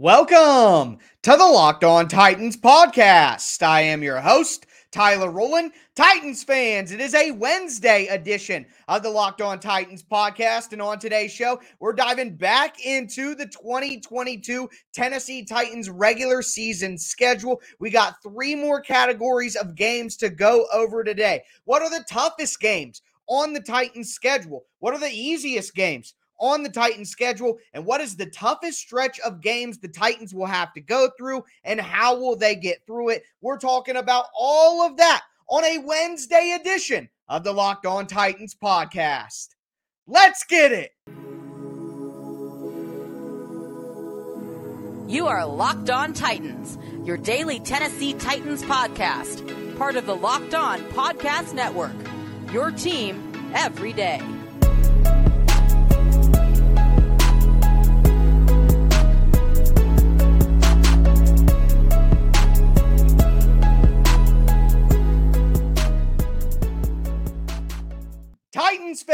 Welcome to the Locked On Titans podcast. I am your host, Tyler Rowland. Titans fans, it is a Wednesday edition of the Locked On Titans podcast. And on today's show, we're diving back into the 2022 Tennessee Titans regular season schedule. We got three more categories of games to go over today. What are the toughest games on the Titans schedule? What are the easiest games? On the Titans schedule and what is the toughest stretch of games the Titans will have to go through and how will they get through it. We're talking about all of that on a Wednesday edition of the Locked On Titans podcast. Let's get it. You are Locked On Titans, your daily Tennessee Titans podcast, part of the Locked On Podcast Network. Your team every day.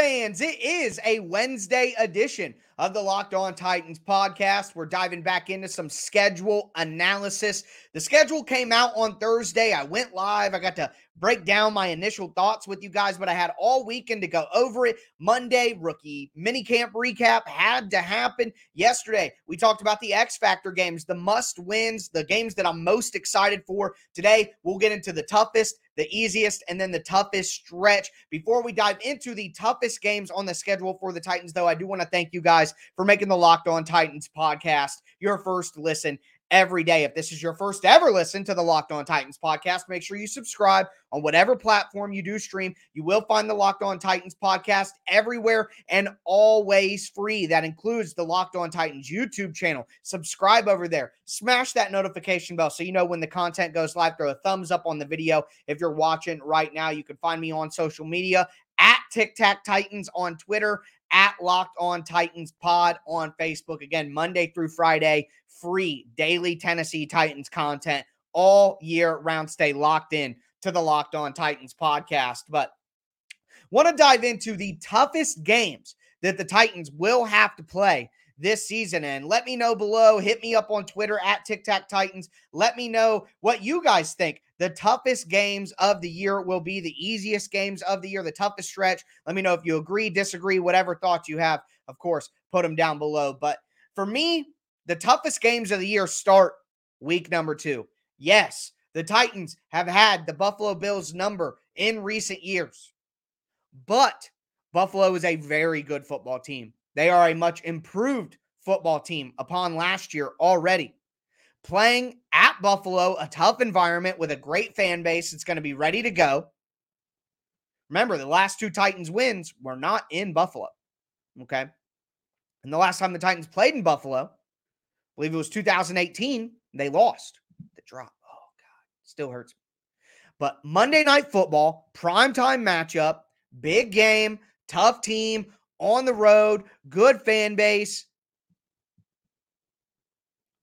Fans, it is a Wednesday edition of the Locked On Titans podcast. We're diving back into some schedule analysis. The schedule came out on Thursday. I went live. I got to break down my initial thoughts with you guys, but I had all weekend to go over it. Monday, rookie minicamp recap had to happen. Yesterday, we talked about the X Factor games, the must wins, the games that I'm most excited for. Today, we'll get into the toughest, the easiest, and then the toughest stretch. Before we dive into the toughest games on the schedule for the Titans, though, I do want to thank you guys for making the Locked On Titans podcast your first listen every day. If this is your first ever listen to the Locked On Titans podcast, make sure you subscribe on whatever platform you do stream. You will find the Locked On Titans podcast everywhere and always free. That includes the Locked On Titans YouTube channel. Subscribe over there. Smash that notification bell so you know when the content goes live. Throw a thumbs up on the video. If you're watching right now, you can find me on social media at Tic Tac Titans on Twitter, at Locked On Titans Pod on Facebook. Again, Monday through Friday, free daily Tennessee Titans content all year round. Stay locked in to the Locked On Titans podcast. But want to dive into the toughest games that the Titans will have to play this season. And let me know below. Hit me up on Twitter at Tic Tac Titans. Let me know what you guys think the toughest games of the year will be, the easiest games of the year, the toughest stretch. Let me know if you agree, disagree, whatever thoughts you have. Of course, put them down below. But for me, the toughest games of the year start week number two. Yes, the Titans have had the Buffalo Bills number in recent years, but Buffalo is a very good football team. They are a much improved football team upon last year already. Playing at Buffalo, a tough environment with a great fan base. It's going to be ready to go. Remember, the last two Titans wins were not in Buffalo. Okay. And the last time the Titans played in Buffalo, I believe it was 2018, they lost. The drop. Oh, God. Still hurts. But Monday Night Football, primetime matchup, big game, tough team, on the road, good fan base.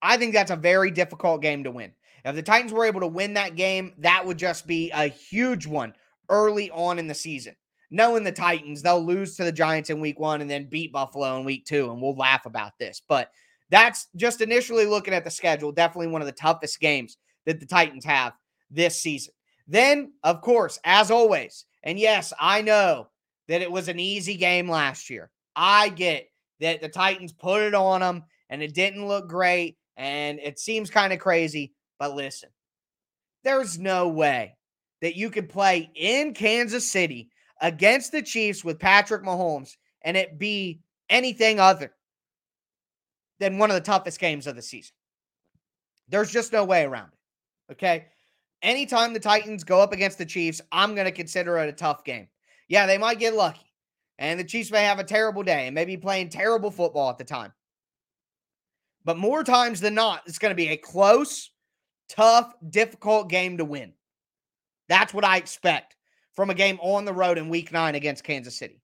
I think that's a very difficult game to win. If the Titans were able to win that game, that would just be a huge one early on in the season. Knowing the Titans, they'll lose to the Giants in week one and then beat Buffalo in week two, and we'll laugh about this. But that's just initially looking at the schedule, definitely one of the toughest games that the Titans have this season. Then, of course, as always, and yes, I know that it was an easy game last year. I get that the Titans put it on them and it didn't look great and it seems kind of crazy, but listen, there's no way that you could play in Kansas City against the Chiefs with Patrick Mahomes and it be anything other than one of the toughest games of the season. There's just no way around it. Okay. Anytime the Titans go up against the Chiefs, I'm going to consider it a tough game. Yeah, they might get lucky. And the Chiefs may have a terrible day and maybe playing terrible football at the time. But more times than not, it's going to be a close, tough, difficult game to win. That's what I expect from a game on the road in week nine against Kansas City.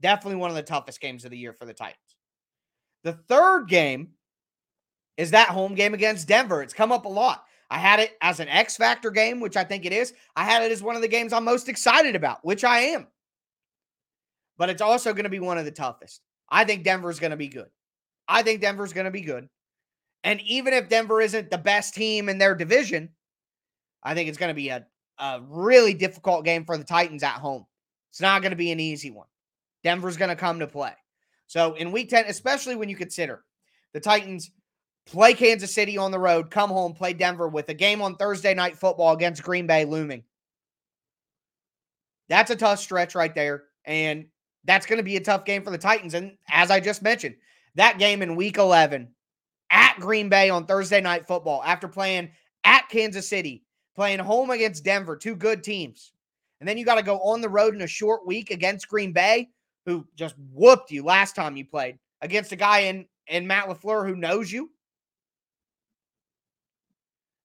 Definitely one of the toughest games of the year for the Titans. The third game is that home game against Denver. It's come up a lot. I had it as an X Factor game, which I think it is. I had it as one of the games I'm most excited about, which I am. But it's also going to be one of the toughest. I think Denver's going to be good. I think Denver's going to be good. And even if Denver isn't the best team in their division, I think it's going to be a, a really difficult game for the Titans at home. It's not going to be an easy one. Denver's going to come to play. So in week 10, especially when you consider the Titans play Kansas City on the road, come home, play Denver with a game on Thursday night football against Green Bay looming. That's a tough stretch right there. And that's going to be a tough game for the Titans. And as I just mentioned, that game in week 11 at Green Bay on Thursday night football after playing at Kansas City, playing home against Denver, two good teams. And then you got to go on the road in a short week against Green Bay, who just whooped you last time you played against a guy in, in Matt LaFleur who knows you.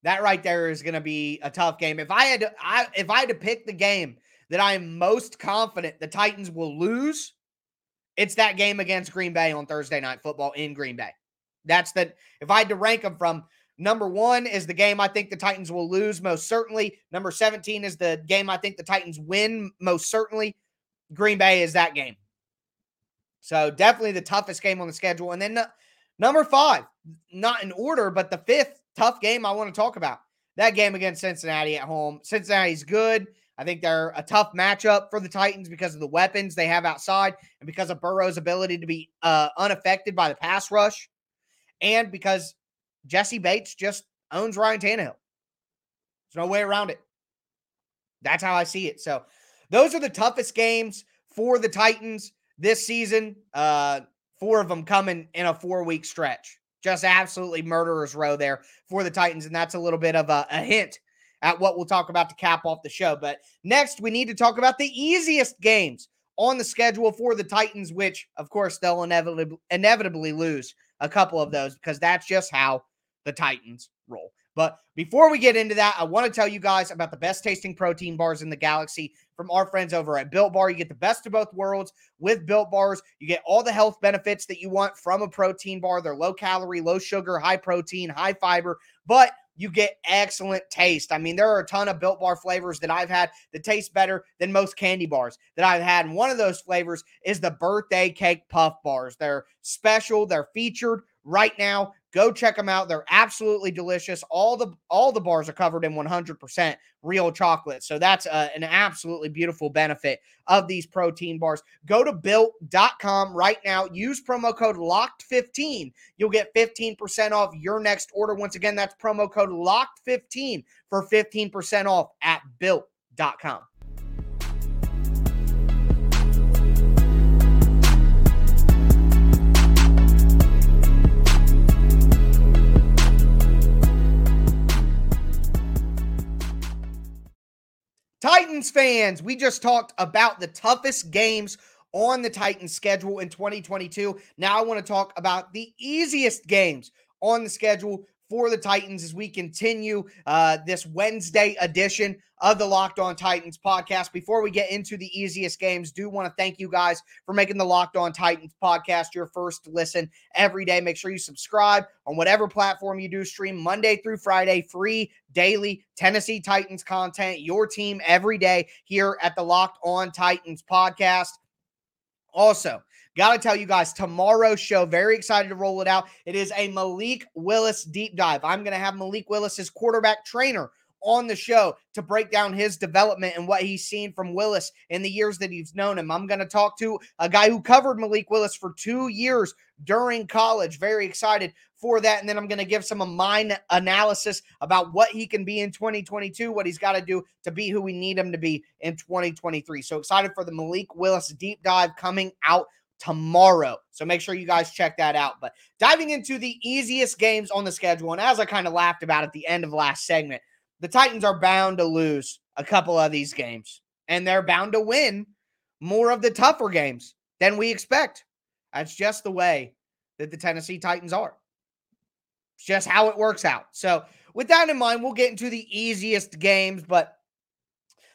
That right there is going to be a tough game. If I had to, I, if I had to pick the game that I am most confident the Titans will lose, it's that game against Green Bay on Thursday night football in Green Bay. That's that. if I had to rank them from number one is the game I think the Titans will lose most certainly. Number 17 is the game I think the Titans win most certainly. Green Bay is that game. So definitely the toughest game on the schedule. And then number five, not in order, but the fifth tough game I want to talk about. That game against Cincinnati at home. Cincinnati's good. I think they're a tough matchup for the Titans because of the weapons they have outside and because of Burrow's ability to be uh, unaffected by the pass rush and because Jessie Bates just owns Ryan Tannehill. There's no way around it. That's how I see it. So those are the toughest games for the Titans this season. Uh, four of them coming in a four week stretch. Just absolutely murderer's row there for the Titans. And that's a little bit of a, a hint at what we'll talk about to cap off the show. But next, we need to talk about the easiest games on the schedule for the Titans, which, of course, they'll inevitably, inevitably lose a couple of those because that's just how the Titans roll. But before we get into that, I want to tell you guys about the best tasting protein bars in the galaxy from our friends over at Built Bar. You get the best of both worlds with Built Bars. You get all the health benefits that you want from a protein bar. They're low calorie, low sugar, high protein, high fiber, but you get excellent taste. I mean, there are a ton of built bar flavors that I've had that taste better than most candy bars that I've had. And one of those flavors is the birthday cake puff bars. They're special, they're featured right now. Go check them out. They're absolutely delicious. All the all the bars are covered in 100% real chocolate. So that's uh, an absolutely beautiful benefit of these protein bars. Go to built.com right now. Use promo code locked15. You'll get 15% off your next order. Once again, that's promo code locked15 for 15% off at built.com. Titans fans, we just talked about the toughest games on the Titans schedule in 2022. Now I want to talk about the easiest games on the schedule for the Titans as we continue uh, this Wednesday edition of the Locked On Titans podcast. Before we get into the easiest games, do want to thank you guys for making the Locked On Titans podcast your first listen every day. Make sure you subscribe on whatever platform you do stream Monday through Friday, free daily Tennessee Titans content, your team every day here at the Locked On Titans podcast. Also, Got to tell you guys, tomorrow's show, very excited to roll it out. It is a Malik Willis deep dive. I'm going to have Malik Willis, his quarterback trainer, on the show to break down his development and what he's seen from Willis in the years that he's known him. I'm going to talk to a guy who covered Malik Willis for two years during college. Very excited for that. And then I'm going to give some of my analysis about what he can be in 2022, what he's got to do to be who we need him to be in 2023. So excited for the Malik Willis deep dive coming out tomorrow. So make sure you guys check that out. But diving into the easiest games on the schedule, and as I kind of laughed about at the end of last segment, the Titans are bound to lose a couple of these games, and they're bound to win more of the tougher games than we expect. That's just the way that the Tennessee Titans are. It's just how it works out. So, with that in mind, we'll get into the easiest games, but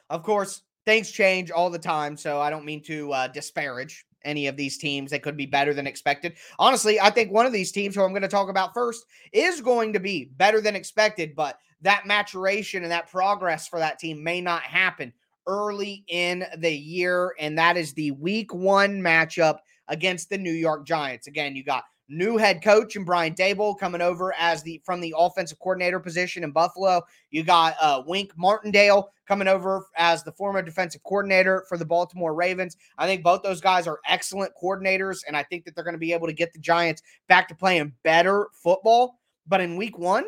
of course, things change all the time. So, I don't mean to uh, disparage any of these teams. They could be better than expected. Honestly, I think one of these teams who I'm going to talk about first is going to be better than expected, but that maturation and that progress for that team may not happen early in the year. And that is the week one matchup against the New York Giants. Again, you got new head coach and Brian Daboll coming over as the from the offensive coordinator position in Buffalo. You got uh, Wink Martindale coming over as the former defensive coordinator for the Baltimore Ravens. I think both those guys are excellent coordinators, and I think that they're going to be able to get the Giants back to playing better football. But in week one,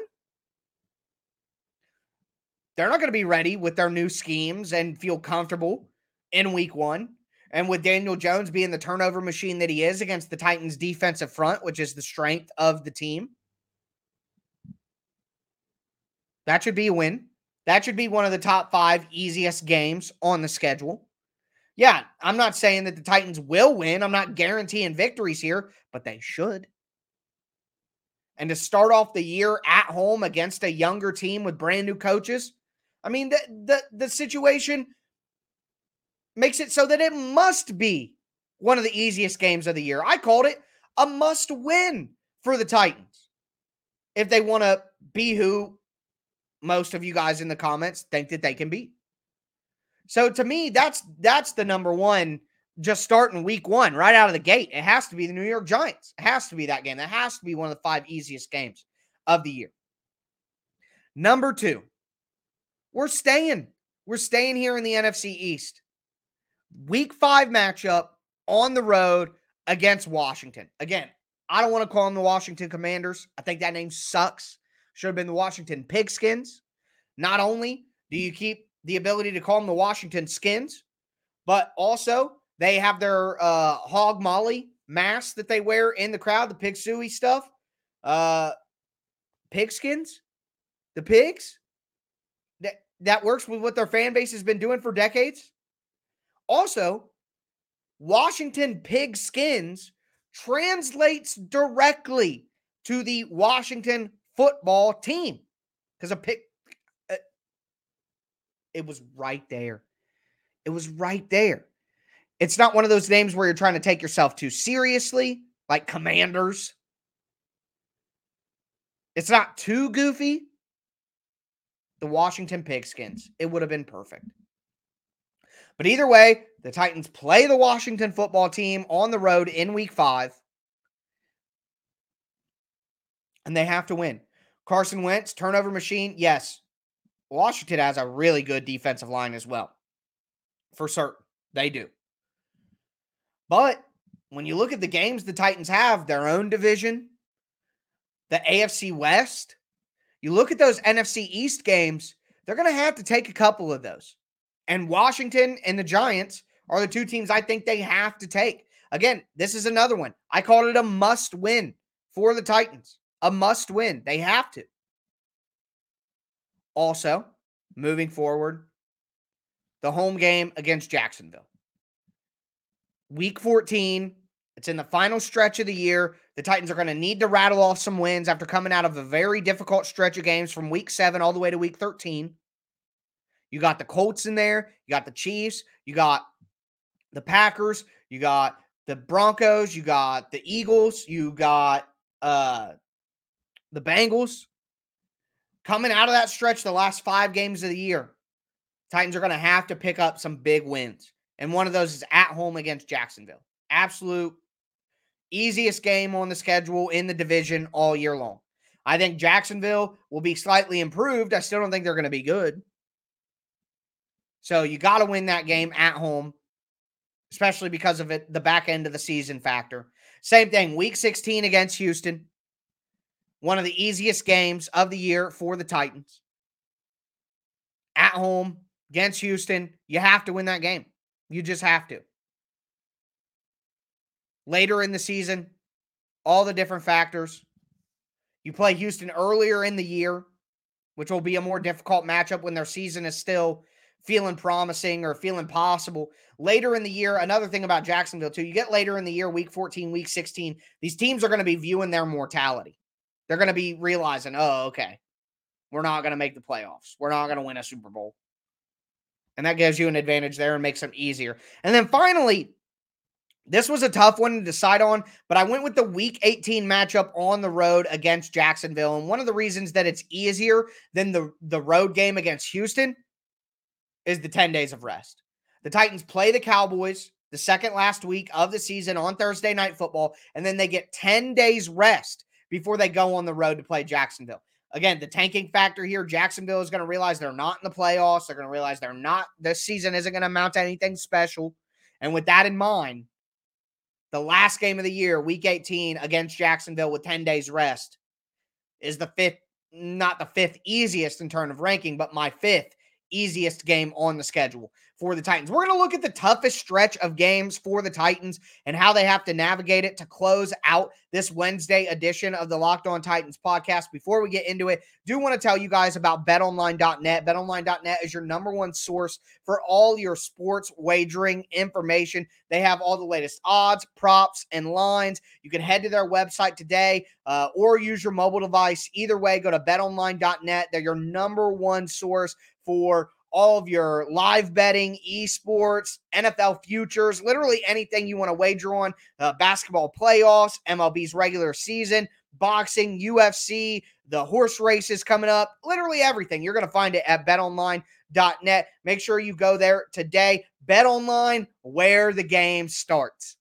they're not going to be ready with their new schemes and feel comfortable in week one. And with Daniel Jones being the turnover machine that he is against the Titans' defensive front, which is the strength of the team, that should be a win. That should be one of the top five easiest games on the schedule. Yeah, I'm not saying that the Titans will win. I'm not guaranteeing victories here, but they should. And to start off the year at home against a younger team with brand new coaches, I mean, the, the, the situation makes it so that it must be one of the easiest games of the year. I called it a must win for the Titans if they want to be who most of you guys in the comments think that they can be. So to me, that's that's the number one. Just starting week one, right out of the gate, it has to be the New York Giants. It has to be that game. That has to be one of the five easiest games of the year. Number two, we're staying. We're staying here in the NFC East. Week five matchup on the road against Washington. Again, I don't want to call them the Washington Commanders. I think that name sucks. Should have been the Washington Pigskins. Not only do you keep the ability to call them the Washington Skins, but also they have their uh, hog molly mask that they wear in the crowd, the pig suey stuff. Uh, pigskins, the pigs that that works with what their fan base has been doing for decades. Also, Washington pig skins translates directly to the Washington football team because a pig, uh, it was right there. It was right there. It's not one of those names where you're trying to take yourself too seriously, like commanders. It's not too goofy, the Washington Pigskins. It would have been perfect. But either way, the Titans play the Washington football team on the road in week five. And they have to win. Carson Wentz, turnover machine. Yes. Washington has a really good defensive line as well. For certain. They do. But when you look at the games the Titans have, their own division, the AFC West, you look at those NFC East games, they're going to have to take a couple of those. And Washington and the Giants are the two teams I think they have to take. Again, this is another one. I called it a must win for the Titans. A must win. They have to. Also, moving forward, the home game against Jacksonville. Week 14, it's in the final stretch of the year. The Titans are going to need to rattle off some wins after coming out of a very difficult stretch of games from week seven all the way to week 13. You got the Colts in there. You got the Chiefs. You got the Packers. You got the Broncos. You got the Eagles. You got uh, the Bengals. Coming out of that stretch, the last five games of the year, Titans are going to have to pick up some big wins. And one of those is at home against Jacksonville. Absolute Easiest game on the schedule in the division all year long. I think Jacksonville will be slightly improved. I still don't think they're going to be good. So you got to win that game at home, especially because of it, the back end of the season factor. Same thing, week 16 against Houston. One of the easiest games of the year for the Titans. At home against Houston, you have to win that game. You just have to later in the season, all the different factors. You play Houston earlier in the year, which will be a more difficult matchup when their season is still feeling promising or feeling possible. Later in the year, another thing about Jacksonville, too, you get later in the year, week 14, week 16, these teams are going to be viewing their mortality. They're going to be realizing, oh, okay, we're not going to make the playoffs. We're not going to win a Super Bowl. And that gives you an advantage there and makes them easier. And then finally, this was a tough one to decide on, but I went with the week 18 matchup on the road against Jacksonville. And one of the reasons that it's easier than the, the road game against Houston is the 10 days of rest. The Titans play the Cowboys the second last week of the season on Thursday night football, and then they get 10 days rest before they go on the road to play Jacksonville. Again, the tanking factor here, Jacksonville is going to realize they're not in the playoffs. They're going to realize they're not, this season isn't going to amount to anything special. And with that in mind, the last game of the year, week 18 against Jacksonville with 10 days rest, is the fifth, not the fifth easiest in terms of ranking, but my fifth easiest game on the schedule for the Titans. We're going to look at the toughest stretch of games for the Titans and how they have to navigate it to close out this Wednesday edition of the Locked On Titans podcast. Before we get into it, do want to tell you guys about betonline.net. Betonline.net is your number one source for all your sports wagering information. They have all the latest odds, props, and lines. You can head to their website today uh, or use your mobile device. Either way, go to betonline.net. They're your number one source for all of your live betting, esports, NFL futures, literally anything you want to wager on, uh, basketball playoffs, MLB's regular season, boxing, UFC, the horse races coming up, literally everything. You're going to find it at betonline.net. Make sure you go there today. Bet online where the game starts.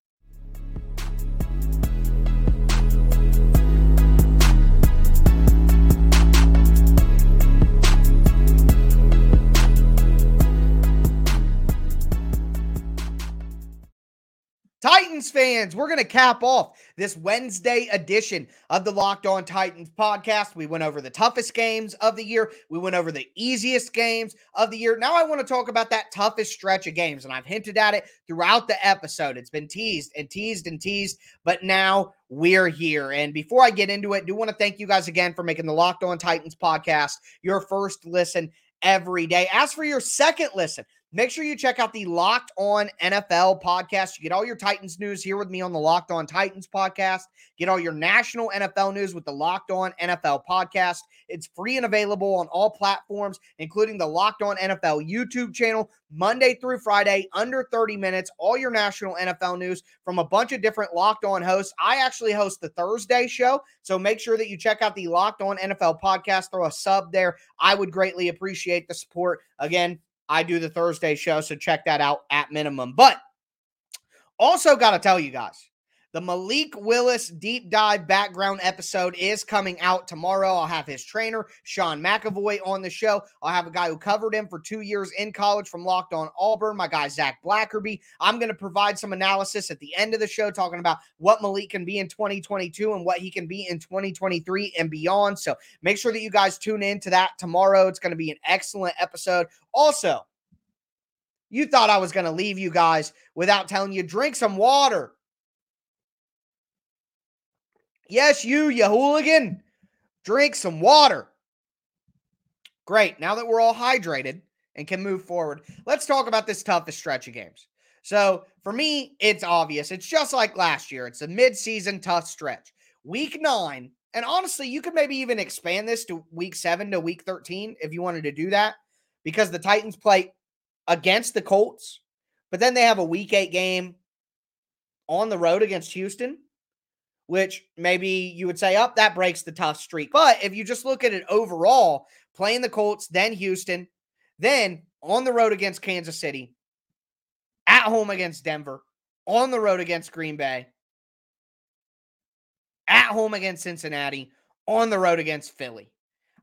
Titans fans, we're going to cap off this Wednesday edition of the Locked On Titans podcast. We went over the toughest games of the year. We went over the easiest games of the year. Now I want to talk about that toughest stretch of games, and I've hinted at it throughout the episode. It's been teased and teased and teased, but now we're here. And before I get into it, I do want to thank you guys again for making the Locked On Titans podcast your first listen every day. As for your second listen, Make sure you check out the Locked On NFL podcast. You get all your Titans news here with me on the Locked On Titans podcast. Get all your national NFL news with the Locked On NFL podcast. It's free and available on all platforms, including the Locked On NFL YouTube channel, Monday through Friday, under 30 minutes. All your national NFL news from a bunch of different Locked On hosts. I actually host the Thursday show, so make sure that you check out the Locked On NFL podcast. Throw a sub there. I would greatly appreciate the support. Again, I do the Thursday show, so check that out at minimum. But also got to tell you guys, the Malik Willis deep dive background episode is coming out tomorrow. I'll have his trainer, Sean McAvoy, on the show. I'll have a guy who covered him for two years in college from Locked On Auburn, my guy, Zach Blackerby. I'm going to provide some analysis at the end of the show talking about what Malik can be in 2022 and what he can be in 2023 and beyond. So make sure that you guys tune in to that tomorrow. It's going to be an excellent episode. Also, you thought I was going to leave you guys without telling you drink some water. Yes, you, you hooligan. Drink some water. Great. Now that we're all hydrated and can move forward, let's talk about this toughest stretch of games. So for me, it's obvious. It's just like last year. It's a mid-season tough stretch. Week nine, and honestly, you could maybe even expand this to week seven to week 13 if you wanted to do that, because the Titans play against the Colts, but then they have a week eight game on the road against Houston which maybe you would say, up oh, that breaks the tough streak. But if you just look at it overall, playing the Colts, then Houston, then on the road against Kansas City, at home against Denver, on the road against Green Bay, at home against Cincinnati, on the road against Philly.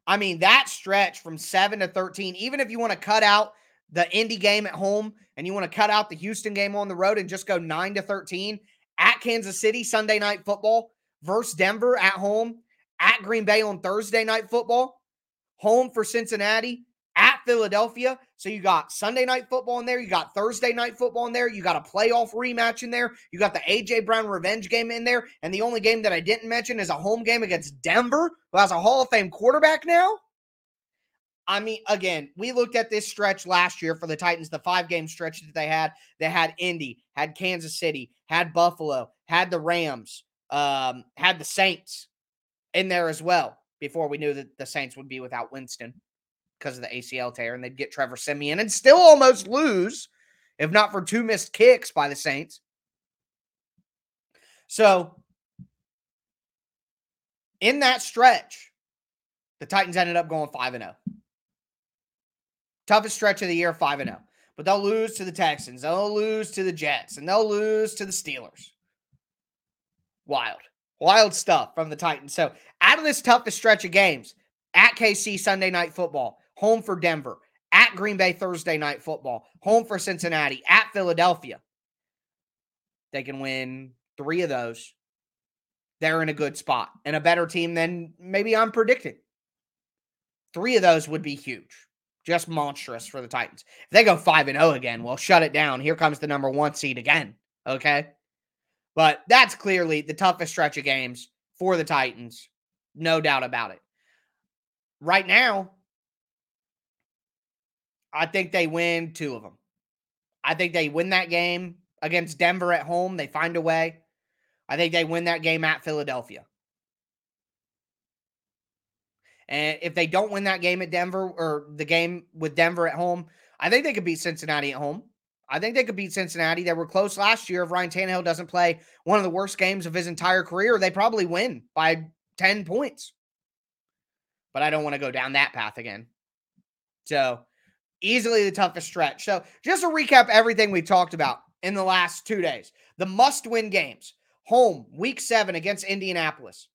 I mean, that stretch from 7 to 13, even if you want to cut out the Indy game at home and you want to cut out the Houston game on the road and just go 9 to 13, at Kansas City Sunday night football versus Denver at home, at Green Bay on Thursday night football, home for Cincinnati, at Philadelphia. So you got Sunday night football in there, you got Thursday night football in there, you got a playoff rematch in there, you got the AJ Brown revenge game in there, and the only game that I didn't mention is a home game against Denver, who has a Hall of Fame quarterback now. I mean, again, we looked at this stretch last year for the Titans, the five game stretch that they had. They had Indy, had Kansas City, had Buffalo, had the Rams, um, had the Saints in there as well before we knew that the Saints would be without Winston because of the ACL tear and they'd get Trevor Siemian and still almost lose, if not for two missed kicks by the Saints. So, in that stretch, the Titans ended up going 5 and 0. Toughest stretch of the year, 5 and 0. but they'll lose to the Texans, they'll lose to the Jets, and they'll lose to the Steelers. Wild, wild stuff from the Titans. So, out of this toughest stretch of games, at KC Sunday night football, home for Denver, at Green Bay Thursday night football, home for Cincinnati, at Philadelphia. They can win three of those. They're in a good spot and a better team than maybe I'm predicting. Three of those would be huge. Just monstrous for the Titans. If they go 5 and 0 again, well, shut it down. Here comes the number one seed again. Okay. But that's clearly the toughest stretch of games for the Titans. No doubt about it. Right now, I think they win two of them. I think they win that game against Denver at home. They find a way. I think they win that game at Philadelphia. And if they don't win that game at Denver or the game with Denver at home, I think they could beat Cincinnati at home. I think they could beat Cincinnati. They were close last year. If Ryan Tannehill doesn't play one of the worst games of his entire career, they probably win by 10 points. But I don't want to go down that path again. So easily the toughest stretch. So just to recap everything we talked about in the last two days the must win games home, week seven against Indianapolis,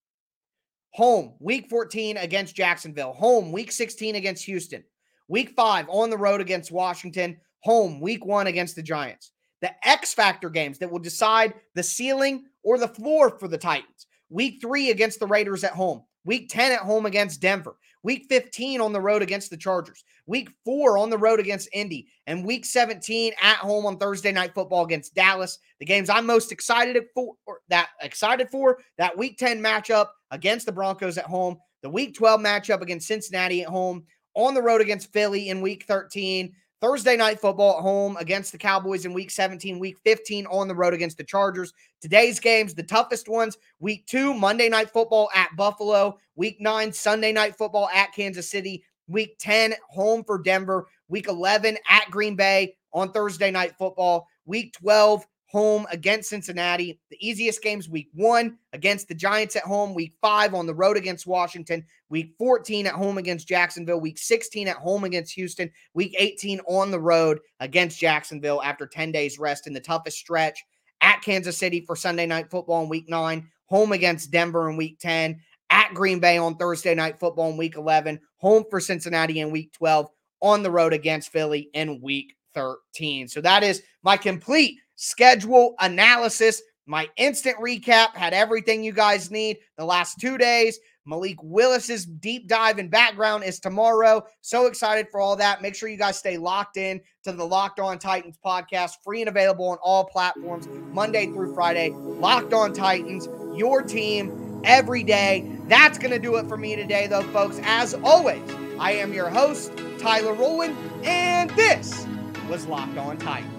home, week 14 against Jacksonville, home, week 16 against Houston, week five on the road against Washington, home, week one against the Giants. The X factor games that will decide the ceiling or the floor for the Titans. Week three against the Raiders at home, week 10 at home against Denver, Week 15 on the road against the Chargers. Week four on the road against Indy. And week 17 at home on Thursday night football against Dallas. The games I'm most excited for that excited for that week 10 matchup against the Broncos at home. The week 12 matchup against Cincinnati at home. On the road against Philly in week 13 Thursday night football at home against the Cowboys in week 17, week 15 on the road against the Chargers. Today's games, the toughest ones week two, Monday night football at Buffalo, week nine, Sunday night football at Kansas City, week 10, home for Denver, week 11 at Green Bay on Thursday night football, week 12, home against Cincinnati. The easiest games week one against the Giants at home, week five on the road against Washington, week 14 at home against Jacksonville, week 16 at home against Houston, week 18 on the road against Jacksonville after 10 days rest in the toughest stretch at Kansas City for Sunday night football in week nine, home against Denver in week 10, at Green Bay on Thursday night football in week 11, home for Cincinnati in week 12, on the road against Philly in week 13. So that is my complete schedule analysis. My instant recap had everything you guys need the last two days. Malik Willis's deep dive and background is tomorrow. So excited for all that. Make sure you guys stay locked in to the Locked On Titans podcast, free and available on all platforms, Monday through Friday. Locked On Titans, your team every day. That's going to do it for me today, though, folks. As always, I am your host, Tyler Rowland, and this was Locked On Titans.